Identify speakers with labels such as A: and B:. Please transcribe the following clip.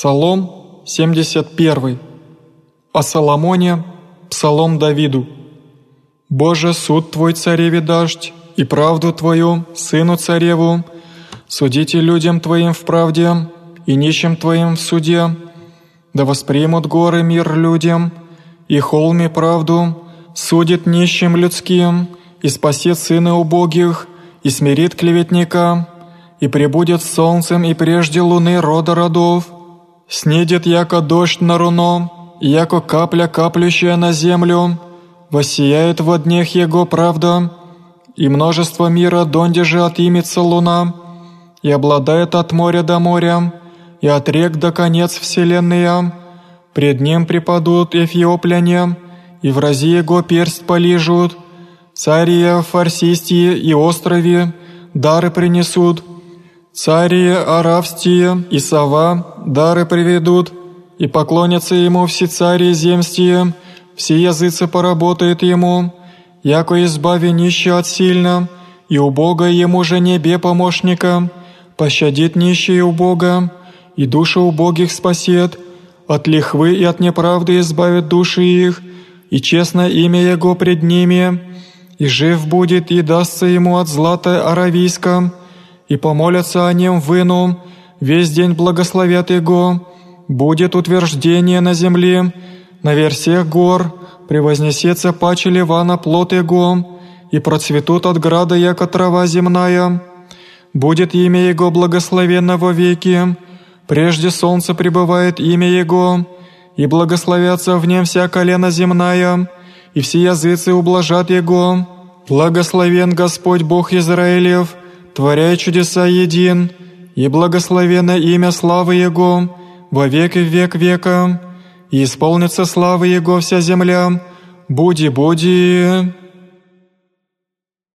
A: Псалом 71. О Соломоне, Псалом Давиду. «Боже, суд Твой, цареве дождь, и правду Твою, сыну цареву, судите людям Твоим в правде, и нищим Твоим в суде, да воспримут горы мир людям, и холми правду, судит нищим людским, и спасет сына убогих, и смирит клеветника, и прибудет солнцем и прежде луны рода родов, Снедет яко дождь на руно, яко капля, каплющая на землю, воссияет во днях его правда, и множество мира донде же отымется луна, и обладает от моря до моря, и от рек до конец вселенная. Пред ним припадут эфиопляне, и в рази его персть полижут, цария, фарсистии и острове дары принесут, Цари Аравстие и Сова дары приведут, и поклонятся ему все цари земстие, все языцы поработают ему, яко избави нищего от сильно, и у Бога ему же небе помощника, пощадит нищие у Бога, и души убогих спасет, от лихвы и от неправды избавит души их, и честно имя Его пред ними, и жив будет, и дастся ему от злата аравийска, и помолятся о нем в весь день благословят его, будет утверждение на земле, на версиях гор, превознесется паче Ливана плод его, и процветут от града, яко трава земная. Будет имя его благословенно во веки, прежде солнца пребывает имя его, и благословятся в нем вся колена земная, и все языцы ублажат его. Благословен Господь Бог Израилев, творя чудеса един, и благословенно имя славы Его во век и век века, и исполнится славы Его вся земля. Буди, буди.